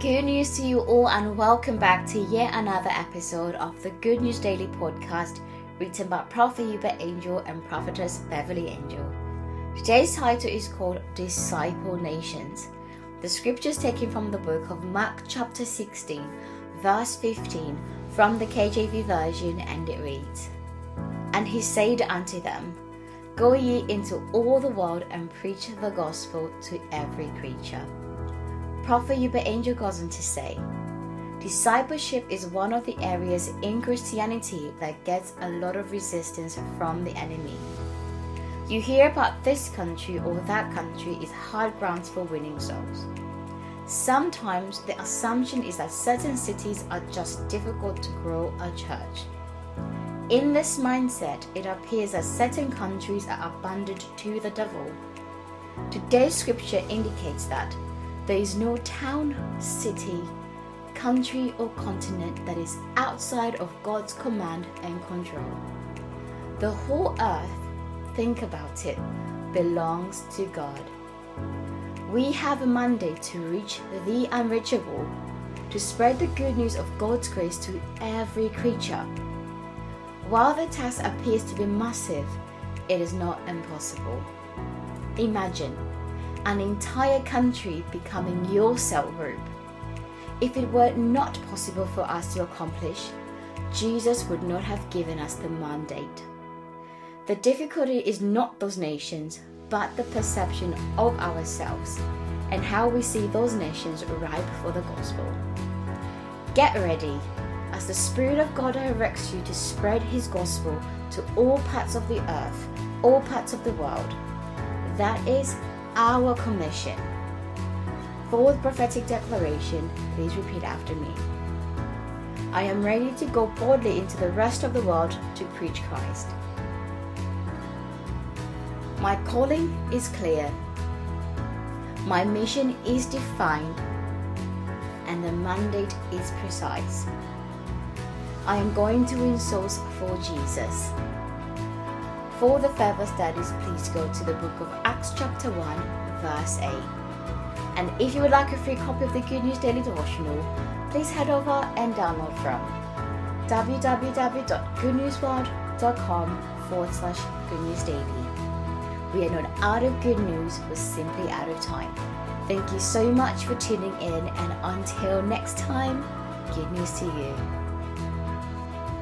Good news to you all, and welcome back to yet another episode of the Good News Daily podcast written by Prophet Uebert Angel and Prophetess Beverly Angel. Today's title is called Disciple Nations. The scripture is taken from the book of Mark, chapter 16, verse 15, from the KJV version, and it reads And he said unto them, Go ye into all the world and preach the gospel to every creature. Prophet Uebert Angel goes on to say, Discipleship is one of the areas in Christianity that gets a lot of resistance from the enemy. You hear about this country or that country is hard grounds for winning souls. Sometimes the assumption is that certain cities are just difficult to grow a church. In this mindset, it appears that certain countries are abandoned to the devil. Today's scripture indicates that there is no town, city, country, or continent that is outside of God's command and control. The whole earth, think about it, belongs to God. We have a mandate to reach the unreachable, to spread the good news of God's grace to every creature. While the task appears to be massive, it is not impossible. Imagine an entire country becoming your cell group. If it were not possible for us to accomplish, Jesus would not have given us the mandate. The difficulty is not those nations, but the perception of ourselves and how we see those nations ripe for the gospel. Get ready as the Spirit of God directs you to spread His gospel to all parts of the earth, all parts of the world. That is our commission. For the prophetic declaration, please repeat after me. I am ready to go boldly into the rest of the world to preach Christ. My calling is clear. My mission is defined. And the mandate is precise. I am going to win souls for Jesus. For the further studies, please go to the book of Acts, chapter 1, verse 8. And if you would like a free copy of the Good News Daily Devotional, please head over and download from www.goodnewsworld.com forward slash Good News Daily. We are not out of good news, we're simply out of time. Thank you so much for tuning in, and until next time, good news to you.